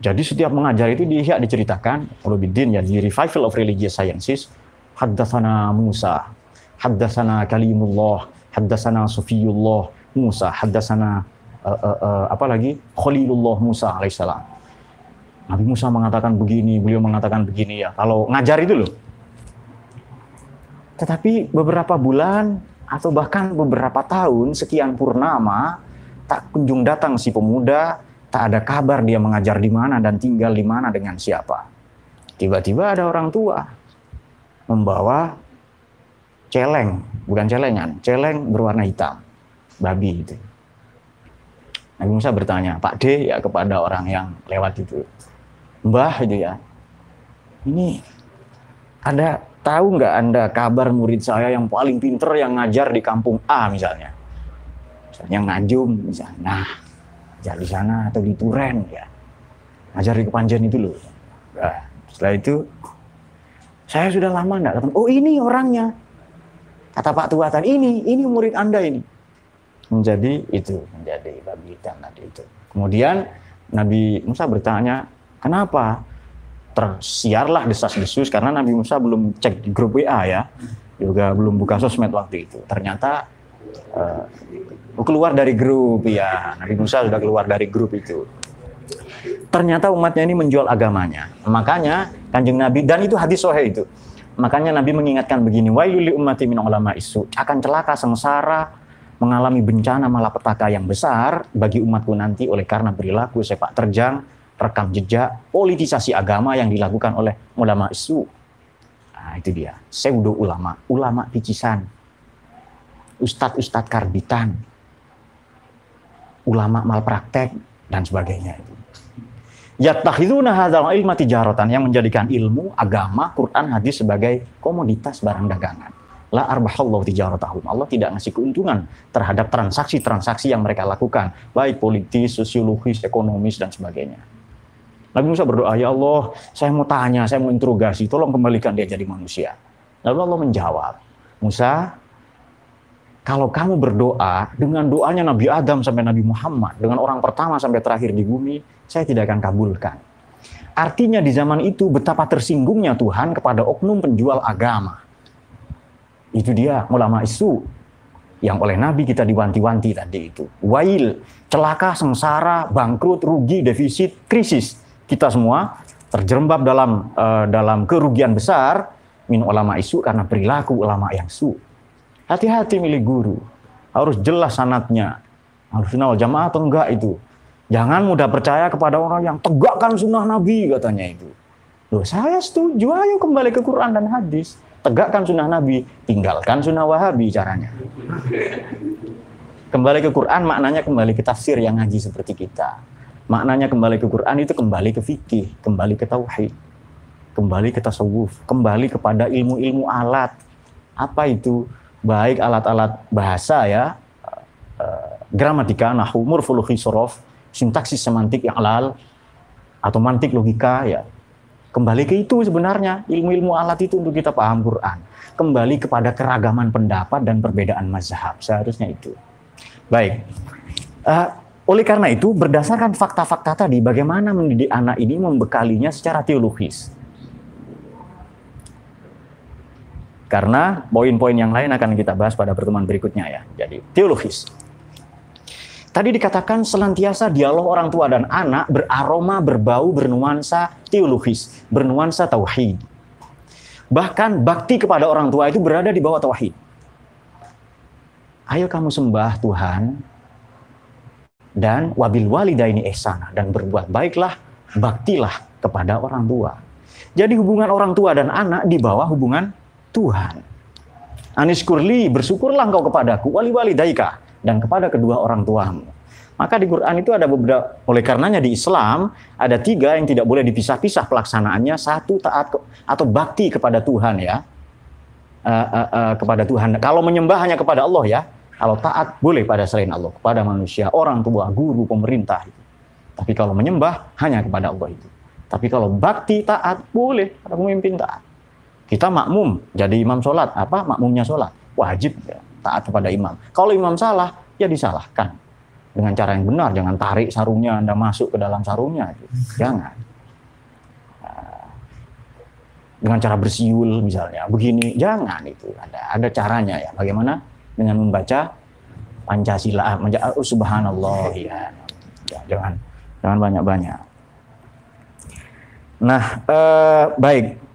Jadi setiap mengajar itu di Ihya diceritakan. Ulubiddin ya di Revival of Religious Sciences Haddatsana Musa Haddatsana Kalimullah haddasana Sufiyullah Musa, haddasana uh, uh, uh, apa lagi? Khalilullah Musa alaihissalam. Nabi Musa mengatakan begini, beliau mengatakan begini ya. Kalau ngajar itu loh. Tetapi beberapa bulan atau bahkan beberapa tahun sekian purnama tak kunjung datang si pemuda, tak ada kabar dia mengajar di mana dan tinggal di mana dengan siapa. Tiba-tiba ada orang tua membawa celeng, bukan celengan, celeng berwarna hitam, babi itu. Nabi Musa bertanya, Pak D ya kepada orang yang lewat itu, Mbah itu ya, ini ada tahu nggak anda kabar murid saya yang paling pinter yang ngajar di kampung A misalnya, misalnya ngajum misalnya, nah jadi sana atau di Turen ya, ngajar di Kepanjen itu loh. Nah, setelah itu saya sudah lama nggak ketemu. Oh ini orangnya. Kata Pak Tua tadi, ini, ini murid Anda ini. Menjadi itu, menjadi babi hitam tadi itu. Kemudian Nabi Musa bertanya, kenapa? Tersiarlah desas-desus karena Nabi Musa belum cek di grup WA ya. Juga belum buka sosmed waktu itu. Ternyata uh, keluar dari grup ya. Nabi Musa sudah keluar dari grup itu. Ternyata umatnya ini menjual agamanya. Makanya kanjeng Nabi, dan itu hadis sohe itu Makanya Nabi mengingatkan begini, wailul ummati min ulama isu, akan celaka sengsara mengalami bencana malapetaka yang besar bagi umatku nanti oleh karena perilaku sepak terjang, rekam jejak, politisasi agama yang dilakukan oleh ulama isu. Nah, itu dia. Pseudo ulama, ulama picisan. Ustadz-ustadz karbitan. Ulama malpraktek dan sebagainya itu. Yattakhiduna hadzal ilma tijaratan yang menjadikan ilmu, agama, Quran, hadis sebagai komoditas barang dagangan. La arbahallahu tijaratahum. Allah tidak ngasih keuntungan terhadap transaksi-transaksi yang mereka lakukan, baik politis, sosiologis, ekonomis dan sebagainya. Nabi Musa berdoa, "Ya Allah, saya mau tanya, saya mau interogasi, tolong kembalikan dia jadi manusia." Lalu Allah menjawab, "Musa, kalau kamu berdoa dengan doanya Nabi Adam sampai Nabi Muhammad, dengan orang pertama sampai terakhir di bumi, saya tidak akan kabulkan." Artinya di zaman itu betapa tersinggungnya Tuhan kepada oknum penjual agama. Itu dia ulama isu yang oleh Nabi kita diwanti-wanti tadi itu. Wail, celaka, sengsara, bangkrut, rugi, defisit, krisis kita semua terjerembab dalam uh, dalam kerugian besar min ulama isu karena perilaku ulama yang su. Hati-hati milik guru. Harus jelas sanatnya. Harus kenal jamaah atau enggak itu. Jangan mudah percaya kepada orang yang tegakkan sunnah Nabi katanya itu. Loh saya setuju, ayo kembali ke Quran dan hadis. Tegakkan sunnah Nabi, tinggalkan sunnah Wahabi caranya. Kembali ke Quran maknanya kembali ke tafsir yang ngaji seperti kita Maknanya kembali ke Quran itu kembali ke fikih, kembali ke tauhid, kembali ke tasawuf, kembali kepada ilmu-ilmu alat. Apa itu? Baik alat-alat bahasa ya, eh, gramatika, nahu, morfologi, sorof, sintaksis semantik yang halal, atau mantik logika ya. Kembali ke itu sebenarnya ilmu-ilmu alat itu untuk kita paham Quran. Kembali kepada keragaman pendapat dan perbedaan mazhab seharusnya itu. Baik. Uh, oleh karena itu, berdasarkan fakta-fakta tadi, bagaimana mendidik anak ini membekalinya secara teologis. Karena poin-poin yang lain akan kita bahas pada pertemuan berikutnya ya. Jadi, teologis. Tadi dikatakan selantiasa dialog orang tua dan anak beraroma, berbau, bernuansa teologis, bernuansa tauhid. Bahkan bakti kepada orang tua itu berada di bawah tauhid. Ayo kamu sembah Tuhan dan wabil walidaini ihsana dan berbuat baiklah, baktilah kepada orang tua. Jadi hubungan orang tua dan anak di bawah hubungan Tuhan. Anis kurli, bersyukurlah engkau kepadaku, wali wali daika, dan kepada kedua orang tuamu. Maka di Quran itu ada beberapa, oleh karenanya di Islam ada tiga yang tidak boleh dipisah-pisah pelaksanaannya. Satu taat atau bakti kepada Tuhan ya, uh, uh, uh, kepada Tuhan. Kalau menyembah hanya kepada Allah ya, kalau taat boleh pada selain Allah, kepada manusia, orang tua, guru, pemerintah. Itu. Tapi kalau menyembah hanya kepada Allah itu. Tapi kalau bakti taat boleh pada pemimpin taat. Kita makmum jadi imam sholat, apa makmumnya sholat wajib ya, taat kepada imam. Kalau imam salah ya disalahkan dengan cara yang benar, jangan tarik sarungnya anda masuk ke dalam sarungnya, jangan. Nah, dengan cara bersiul misalnya, begini, jangan itu ada ada caranya ya. Bagaimana dengan membaca Pancasila, menja oh, subhanallah ya. ya. Jangan jangan banyak-banyak. Nah, eh, baik.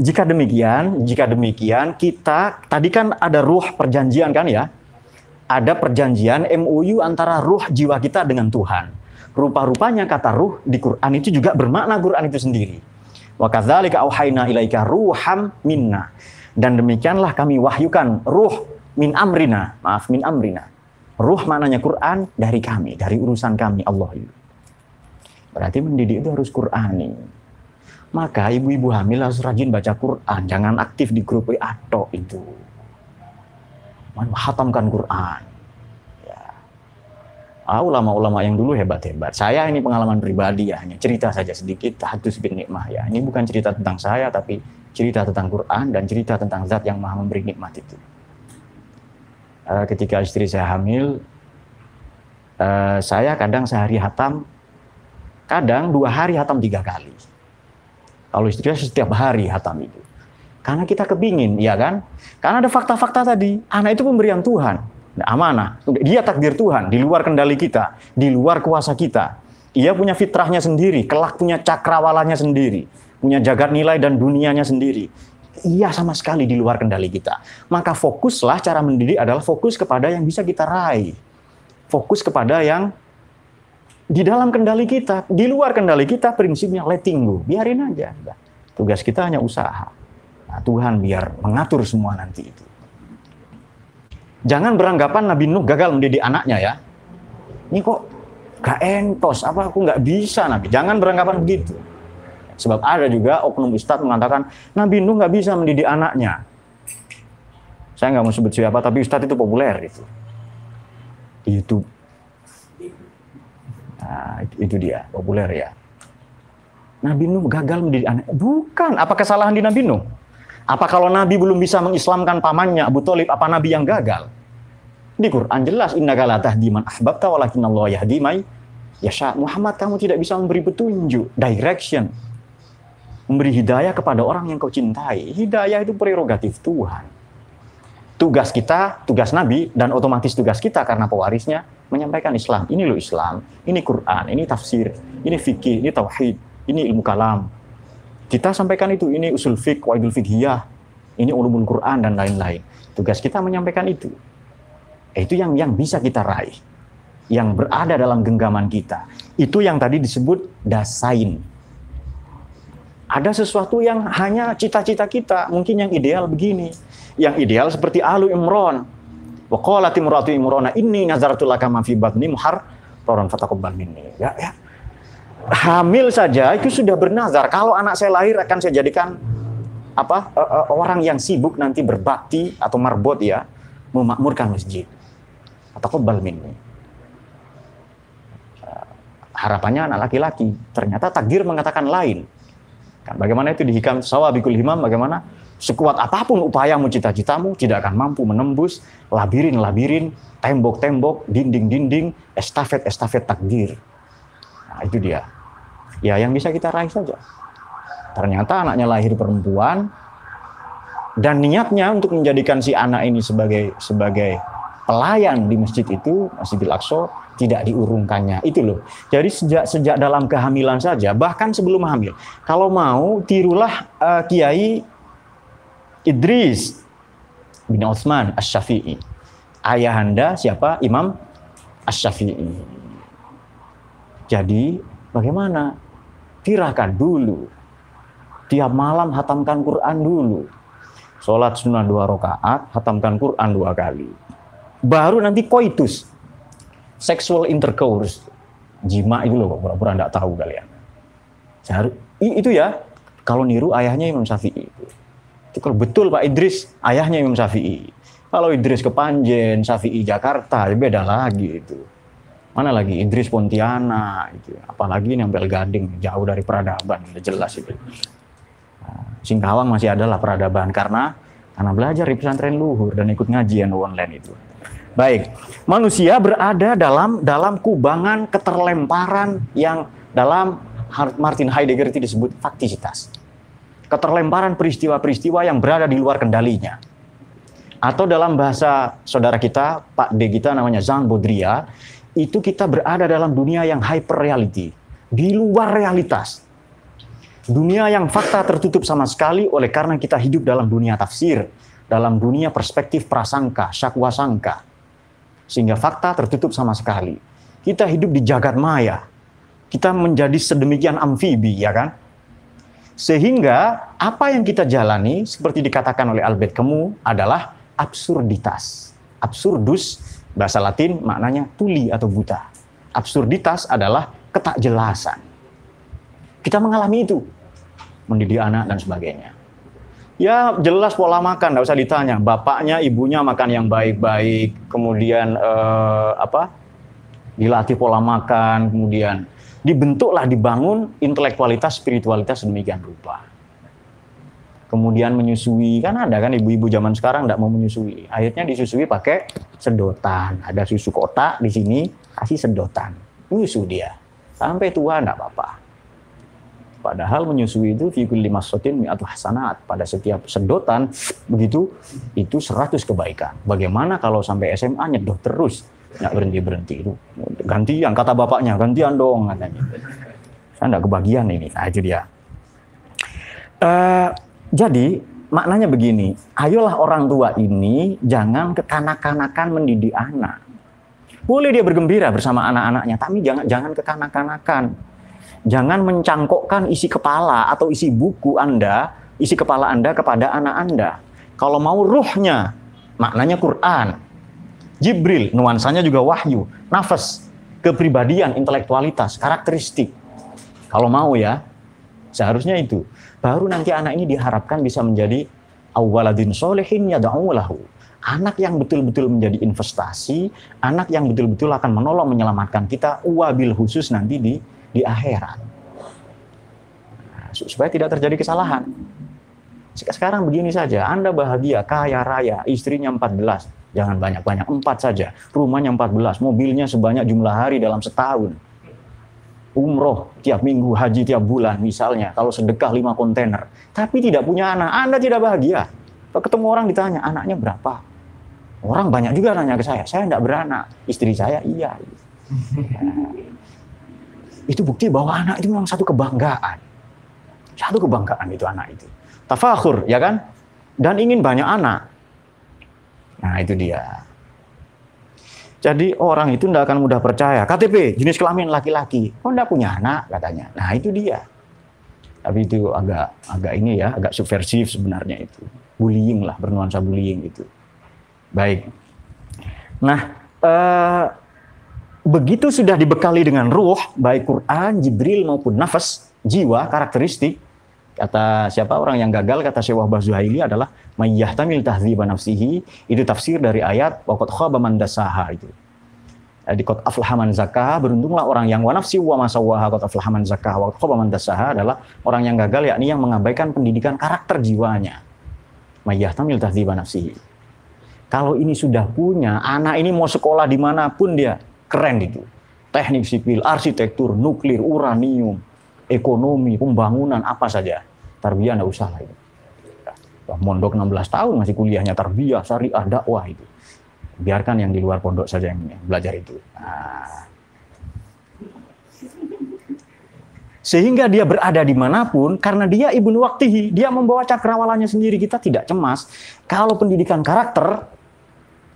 Jika demikian, jika demikian kita tadi kan ada ruh perjanjian kan ya? Ada perjanjian MOU antara ruh jiwa kita dengan Tuhan. Rupa-rupanya kata ruh di Quran itu juga bermakna Quran itu sendiri. Wa kadzalika auhayna ilaika ruham minna. Dan demikianlah kami wahyukan ruh min amrina, maaf min amrina. Ruh maknanya Quran dari kami, dari urusan kami Allah. Berarti mendidik itu harus Qurani. Maka ibu-ibu hamil harus rajin baca Quran, jangan aktif di grup atau itu. Hatamkan Quran. Ya. Ah, ulama-ulama yang dulu hebat-hebat. Saya ini pengalaman pribadi ya, hanya cerita saja sedikit. Hadus bin nikmah ya. Ini bukan cerita tentang saya, tapi cerita tentang Quran dan cerita tentang zat yang maha memberi nikmat itu. Eh, ketika istri saya hamil, uh, saya kadang sehari hatam, kadang dua hari hatam tiga kali. Kalau istri saya setiap hari hatam itu. Karena kita kepingin, ya kan? Karena ada fakta-fakta tadi, anak itu pemberian Tuhan. Nah, amanah, dia takdir Tuhan, di luar kendali kita, di luar kuasa kita. Ia punya fitrahnya sendiri, kelak punya cakrawalanya sendiri, punya jagat nilai dan dunianya sendiri iya sama sekali di luar kendali kita. Maka fokuslah cara mendidik adalah fokus kepada yang bisa kita raih. Fokus kepada yang di dalam kendali kita, di luar kendali kita prinsipnya letting go, biarin aja. Tugas kita hanya usaha. Nah, Tuhan biar mengatur semua nanti itu. Jangan beranggapan Nabi Nuh gagal mendidik anaknya ya. Ini kok gak entos, apa aku nggak bisa Nabi. Jangan beranggapan begitu. Sebab ada juga oknum ustadz mengatakan Nabi Nuh nggak bisa mendidik anaknya. Saya nggak mau sebut siapa, tapi ustadz itu populer itu. Di YouTube. Nah, itu dia, populer ya. Nabi Nuh gagal mendidik anak. Bukan, apa kesalahan di Nabi Nuh? Apa kalau Nabi belum bisa mengislamkan pamannya Abu Talib, apa Nabi yang gagal? Di Quran jelas, Inna la tahdi man ahbabta walakin Allah yahdi may yasha. Muhammad kamu tidak bisa memberi petunjuk, direction. Memberi hidayah kepada orang yang kau cintai. Hidayah itu prerogatif Tuhan. Tugas kita, tugas Nabi, dan otomatis tugas kita karena pewarisnya menyampaikan Islam. Ini loh Islam, ini Quran, ini tafsir, ini fikih, ini tauhid, ini ilmu kalam, kita sampaikan itu, ini usul fik, waidul fikhiyah, ini ulumul Quran dan lain-lain. Tugas kita menyampaikan itu. Itu yang yang bisa kita raih. Yang berada dalam genggaman kita. Itu yang tadi disebut dasain. Ada sesuatu yang hanya cita-cita kita, mungkin yang ideal begini. Yang ideal seperti Alu Imron. Wa qalat imratu Imrona inni nazartu laka ma fi batni muhar toron fataqabbal minni. Ya, ya. Hamil saja itu sudah bernazar. Kalau anak saya lahir akan saya jadikan apa uh, uh, orang yang sibuk nanti berbakti atau marbot ya memakmurkan masjid. Atau kebal minni. Uh, harapannya anak laki-laki. Ternyata takdir mengatakan lain. Kan bagaimana itu di hikam sawabikul himam bagaimana sekuat apa pun upayamu cita-citamu tidak akan mampu menembus labirin-labirin tembok-tembok dinding-dinding estafet-estafet takdir Nah, itu dia. Ya, yang bisa kita raih saja. Ternyata anaknya lahir perempuan dan niatnya untuk menjadikan si anak ini sebagai sebagai pelayan di masjid itu, Masjidil Aqsa, tidak diurungkannya. Itu loh. Jadi sejak sejak dalam kehamilan saja, bahkan sebelum hamil. Kalau mau tirulah uh, Kiai Idris bin Utsman Asy-Syafi'i. Ayahanda siapa? Imam Asy-Syafi'i. Jadi bagaimana? Tirakan dulu. Tiap malam hatamkan Quran dulu. Sholat sunnah dua rakaat, hatamkan Quran dua kali. Baru nanti koitus. Sexual intercourse. Jima itu loh, pura-pura enggak tahu kalian. Itu ya, kalau niru ayahnya Imam Syafi'i. Kalau betul Pak Idris, ayahnya Imam Syafi'i. Kalau Idris ke Panjen, Syafi'i Jakarta, ya beda lagi itu. Mana lagi Idris Pontianak, gitu. apalagi ini Ampel Gading, jauh dari peradaban, udah jelas itu. Nah, Singkawang masih adalah peradaban karena karena belajar di pesantren luhur dan ikut ngajian online itu. Baik, manusia berada dalam dalam kubangan keterlemparan yang dalam Martin Heidegger itu disebut faktisitas. Keterlemparan peristiwa-peristiwa yang berada di luar kendalinya. Atau dalam bahasa saudara kita, Pak D kita namanya Jean Baudrillard, itu kita berada dalam dunia yang hyper reality, di luar realitas. Dunia yang fakta tertutup sama sekali oleh karena kita hidup dalam dunia tafsir, dalam dunia perspektif prasangka, syakwa sangka. Sehingga fakta tertutup sama sekali. Kita hidup di jagat maya. Kita menjadi sedemikian amfibi, ya kan? Sehingga apa yang kita jalani seperti dikatakan oleh Albert Camus adalah absurditas. Absurdus Bahasa Latin maknanya tuli atau buta. Absurditas adalah ketakjelasan. Kita mengalami itu. Mendidik anak dan sebagainya. Ya jelas pola makan, tidak usah ditanya. Bapaknya, ibunya makan yang baik-baik, kemudian eh, apa? Dilatih pola makan, kemudian dibentuklah, dibangun intelektualitas, spiritualitas sedemikian rupa. Kemudian menyusui kan ada kan ibu-ibu zaman sekarang tidak mau menyusui. Akhirnya disusui pakai sedotan. Ada susu kotak di sini kasih sedotan. Menyusu dia. Sampai tua tidak apa-apa. Padahal menyusui itu fikul lima sotin atau hasanat. Pada setiap sedotan begitu itu 100 kebaikan. Bagaimana kalau sampai SMA nyedot terus nggak berhenti berhenti itu gantian kata bapaknya gantian dong katanya saya nggak kebagian ini nah, itu dia uh, jadi maknanya begini, ayolah orang tua ini jangan kekanak-kanakan mendidik anak. Boleh dia bergembira bersama anak-anaknya, tapi jangan jangan kekanak-kanakan. Jangan mencangkokkan isi kepala atau isi buku Anda isi kepala Anda kepada anak Anda. Kalau mau ruhnya, maknanya Quran. Jibril, nuansanya juga wahyu. Nafas, kepribadian, intelektualitas, karakteristik. Kalau mau ya, seharusnya itu. Baru nanti anak ini diharapkan bisa menjadi awaladin solehin yada'ulahu. Anak yang betul-betul menjadi investasi, anak yang betul-betul akan menolong menyelamatkan kita wabil khusus nanti di di akhirat. Nah, supaya tidak terjadi kesalahan. Sekarang begini saja, Anda bahagia, kaya raya, istrinya 14, jangan banyak-banyak, empat saja. Rumahnya 14, mobilnya sebanyak jumlah hari dalam setahun. Umroh tiap minggu, haji tiap bulan misalnya, kalau sedekah lima kontainer. Tapi tidak punya anak, Anda tidak bahagia. Ketemu orang ditanya, anaknya berapa? Orang banyak juga nanya ke saya, saya tidak beranak, istri saya iya. Nah, itu bukti bahwa anak itu memang satu kebanggaan. Satu kebanggaan itu anak itu. Tafakhur, ya kan? Dan ingin banyak anak. Nah itu dia. Jadi orang itu tidak akan mudah percaya. KTP, jenis kelamin laki-laki. Oh tidak punya anak katanya. Nah itu dia. Tapi itu agak agak ini ya, agak subversif sebenarnya itu. Bullying lah, bernuansa bullying itu. Baik. Nah, eh, begitu sudah dibekali dengan ruh, baik Quran, Jibril maupun nafas, jiwa, karakteristik, kata siapa? Orang yang gagal kata Syekh Wahbah Zuhaili adalah mayyahtamil tahdziba nafsihi itu tafsir dari ayat waqad khaba man dasaha itu. Di qad aflahaman zakah beruntunglah orang yang wa nafsi wa masawaha qad aflahaman zakah wa man dasaha adalah orang yang gagal yakni yang mengabaikan pendidikan karakter jiwanya. Mayyahtamil tahdziba nafsihi. Kalau ini sudah punya, anak ini mau sekolah di mana pun dia keren itu. Teknik sipil, arsitektur, nuklir, uranium, ekonomi, pembangunan, apa saja. Tarbiyah enggak usah lah itu. Ya, mondok 16 tahun masih kuliahnya tarbiyah, syariah, dakwah itu. Biarkan yang di luar pondok saja yang belajar itu. Nah. Sehingga dia berada di mana pun, karena dia ibnu waktihi, dia membawa cakrawalanya sendiri, kita tidak cemas. Kalau pendidikan karakter,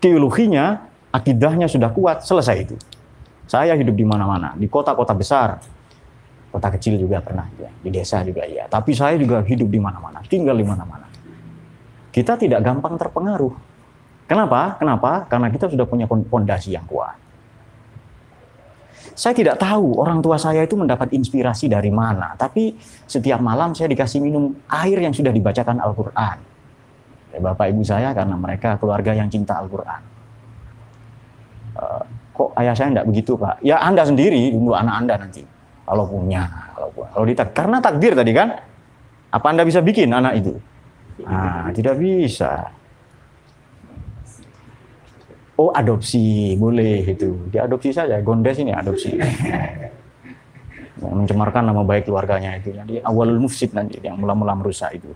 teologinya, akidahnya sudah kuat, selesai itu. Saya hidup di mana-mana, di kota-kota besar, kota kecil juga pernah, ya. di desa juga ya. Tapi saya juga hidup di mana-mana, tinggal di mana-mana. Kita tidak gampang terpengaruh. Kenapa? Kenapa? Karena kita sudah punya fondasi yang kuat. Saya tidak tahu orang tua saya itu mendapat inspirasi dari mana, tapi setiap malam saya dikasih minum air yang sudah dibacakan Al-Quran bapak ibu saya karena mereka keluarga yang cinta Al-Quran. Uh, kok ayah saya tidak begitu pak? Ya anda sendiri dulu anak anda nanti kalau punya, kalau punya. Kalau ditak karena takdir tadi kan, apa anda bisa bikin anak itu? Ah tidak bisa. Oh adopsi boleh itu, diadopsi saja. Gondes ini adopsi. mencemarkan nama baik keluarganya itu. Jadi awalul mufsid nanti yang mula-mula merusak itu.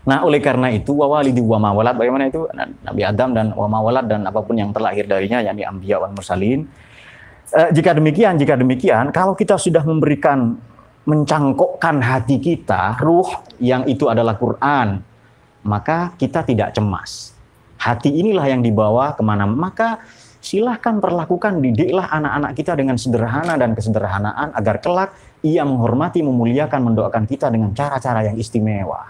Nah, oleh karena itu wawalidi wa mawalat bagaimana itu Nabi Adam dan wa mawalat dan apa pun yang terlahir darinya yakni anbiya wal mursalin. E, jika demikian, jika demikian, kalau kita sudah memberikan mencangkokkan hati kita, ruh yang itu adalah Quran, maka kita tidak cemas. Hati inilah yang dibawa ke mana, maka silahkan perlakukan, didiklah anak-anak kita dengan sederhana dan kesederhanaan agar kelak ia menghormati, memuliakan, mendoakan kita dengan cara-cara yang istimewa.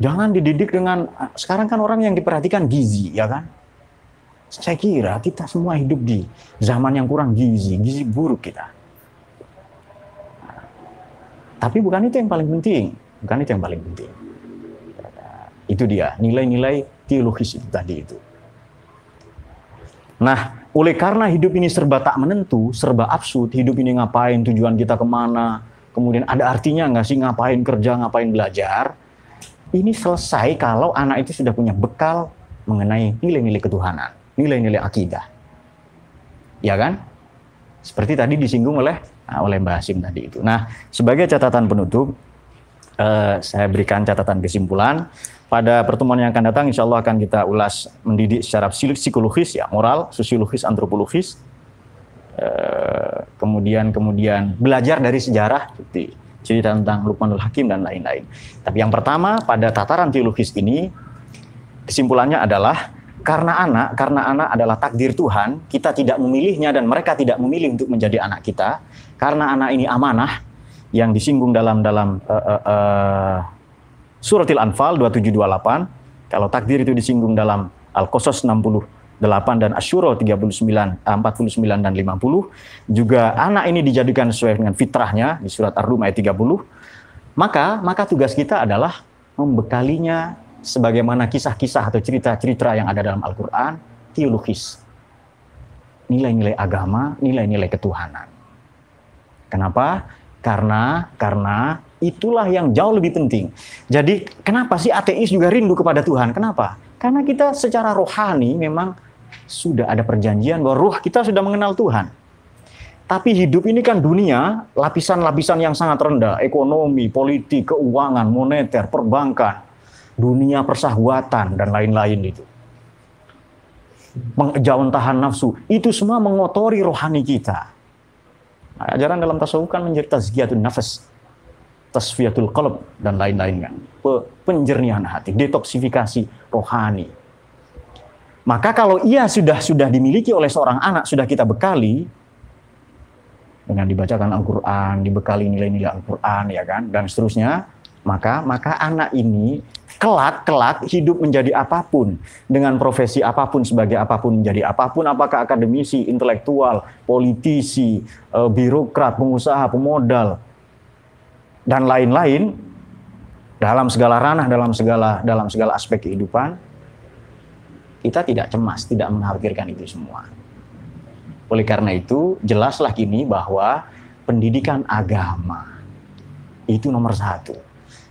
Jangan dididik dengan sekarang kan orang yang diperhatikan gizi, ya kan? Saya kira kita semua hidup di zaman yang kurang gizi, gizi buruk kita. Tapi bukan itu yang paling penting, bukan itu yang paling penting. Itu dia nilai-nilai teologis itu tadi itu. Nah, oleh karena hidup ini serba tak menentu, serba absurd, hidup ini ngapain, tujuan kita ke mana, kemudian ada artinya nggak sih ngapain kerja, ngapain belajar, ini selesai kalau anak itu sudah punya bekal mengenai nilai-nilai ketuhanan, nilai-nilai akidah. Ya kan? Seperti tadi disinggung oleh nah, oleh Mbak Hasim tadi itu. Nah, sebagai catatan penutup, eh, saya berikan catatan kesimpulan. Pada pertemuan yang akan datang, insya Allah akan kita ulas mendidik secara psikologis, ya, moral, sosiologis, antropologis, eh, kemudian kemudian belajar dari sejarah, seperti cerita tentang Luqmanul Hakim dan lain-lain. Tapi yang pertama pada tataran teologis ini kesimpulannya adalah karena anak, karena anak adalah takdir Tuhan, kita tidak memilihnya dan mereka tidak memilih untuk menjadi anak kita. Karena anak ini amanah, yang disinggung dalam dalam uh, uh, uh, suratil Anfal 2728. Kalau takdir itu disinggung dalam Al-Qasas 68 dan Asyura 39, 49 dan 50. Juga anak ini dijadikan sesuai dengan fitrahnya di surat Ar-Rum ayat 30. Maka maka tugas kita adalah membekalinya sebagaimana kisah-kisah atau cerita-cerita yang ada dalam Al-Qur'an teologis. Nilai-nilai agama, nilai-nilai ketuhanan. Kenapa? Karena karena itulah yang jauh lebih penting. Jadi kenapa sih ateis juga rindu kepada Tuhan? Kenapa? Karena kita secara rohani memang sudah ada perjanjian bahwa roh kita sudah mengenal Tuhan. Tapi hidup ini kan dunia, lapisan-lapisan yang sangat rendah, ekonomi, politik, keuangan, moneter, perbankan, dunia persahwatan dan lain-lain itu. Jauh tahan nafsu, itu semua mengotori rohani kita. Ajaran dalam tasawuf kan menjadi tazkiyatun nafas, tasfiyatul qalb dan lain-lain kan. Penjernihan hati, detoksifikasi rohani. Maka kalau ia sudah sudah dimiliki oleh seorang anak, sudah kita bekali dengan dibacakan Al-Qur'an, dibekali nilai-nilai Al-Qur'an ya kan dan seterusnya, maka maka anak ini kelak kelak hidup menjadi apa pun dengan profesi apa pun sebagai apa pun menjadi apa pun apakah akademisi, intelektual, politisi, eh, birokrat, pengusaha, pemodal dan lain-lain dalam segala ranah dalam segala dalam segala aspek kehidupan kita tidak cemas, tidak mengkhawatirkan itu semua. Oleh karena itu, jelaslah kini bahwa pendidikan agama itu nomor satu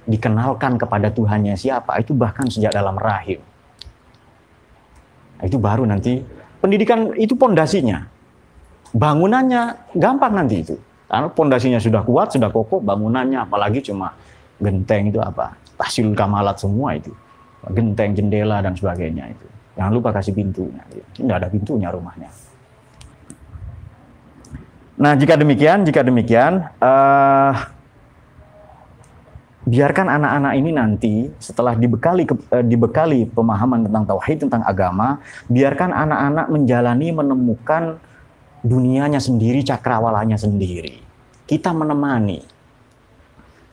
dikenalkan kepada Tuhannya siapa, itu bahkan sejak dalam rahim. Nah, itu baru nanti pendidikan itu pondasinya. Bangunannya gampang nanti itu. Karena pondasinya sudah kuat, sudah kokoh, bangunannya apalagi cuma genteng itu apa? Tahsil kamalat semua itu. Genteng, jendela dan sebagainya itu. Jangan lupa kasih pintunya. Tidak ada pintunya rumahnya. Nah, jika demikian, jika demikian, uh, biarkan anak-anak ini nanti setelah dibekali eh, dibekali pemahaman tentang tauhid tentang agama, biarkan anak-anak menjalani menemukan dunianya sendiri, cakrawalanya sendiri. Kita menemani.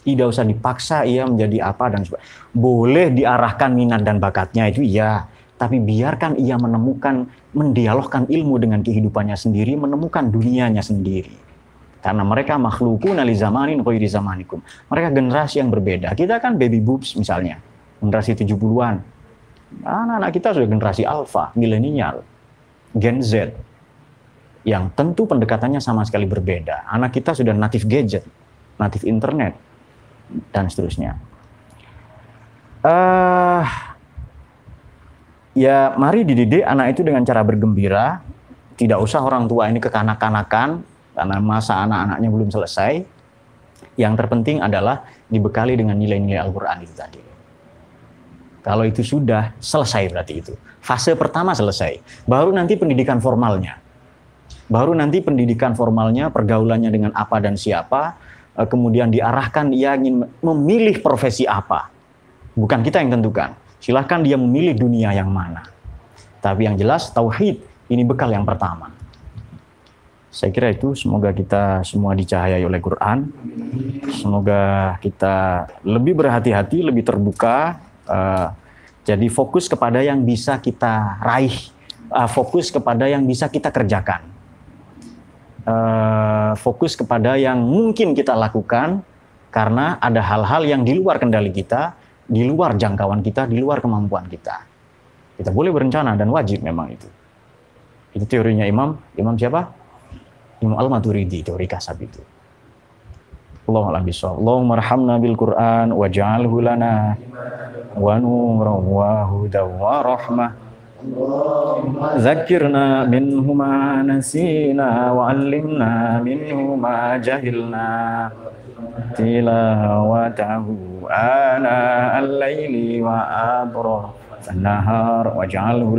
Tidak usah dipaksa ia menjadi apa dan sebagainya. Boleh diarahkan minat dan bakatnya itu iya, tapi biarkan ia menemukan mendialogkan ilmu dengan kehidupannya sendiri, menemukan dunianya sendiri. Karena mereka makhlukun ali zamanin di zamanikum. Mereka generasi yang berbeda. Kita kan baby boobs misalnya. Generasi 70-an. Anak-anak kita sudah generasi alpha, milenial, gen Z. Yang tentu pendekatannya sama sekali berbeda. Anak kita sudah native gadget, native internet, dan seterusnya. Uh, ya mari dididik anak itu dengan cara bergembira. Tidak usah orang tua ini kekanak-kanakan, karena masa anak-anaknya belum selesai. Yang terpenting adalah dibekali dengan nilai-nilai Al-Quran itu tadi. Kalau itu sudah selesai berarti itu. Fase pertama selesai. Baru nanti pendidikan formalnya. Baru nanti pendidikan formalnya, pergaulannya dengan apa dan siapa, eh, kemudian diarahkan dia ingin memilih profesi apa. Bukan kita yang tentukan. Silahkan dia memilih dunia yang mana. Tapi yang jelas tauhid ini bekal yang pertama. Saya kira itu semoga kita semua dicahayai oleh Quran. Semoga kita lebih berhati-hati, lebih terbuka. Uh, jadi fokus kepada yang bisa kita raih, uh, fokus kepada yang bisa kita kerjakan. Uh, fokus kepada yang mungkin kita lakukan karena ada hal-hal yang di luar kendali kita, di luar jangkauan kita, di luar kemampuan kita. Kita boleh berencana dan wajib memang itu. Itu teorinya Imam. Imam siapa? Imam Al-Maturidi teori kasab itu. Allahumma bisawab. Allahumma arhamna bil Qur'an waj'alhu lana wa nuran wa hudan wa rahmah. Zakirna minhu ma nasina wa 'allimna minhu ma jahilna. Tilawatahu ana al-laili wa abrah an-nahar waj'alhu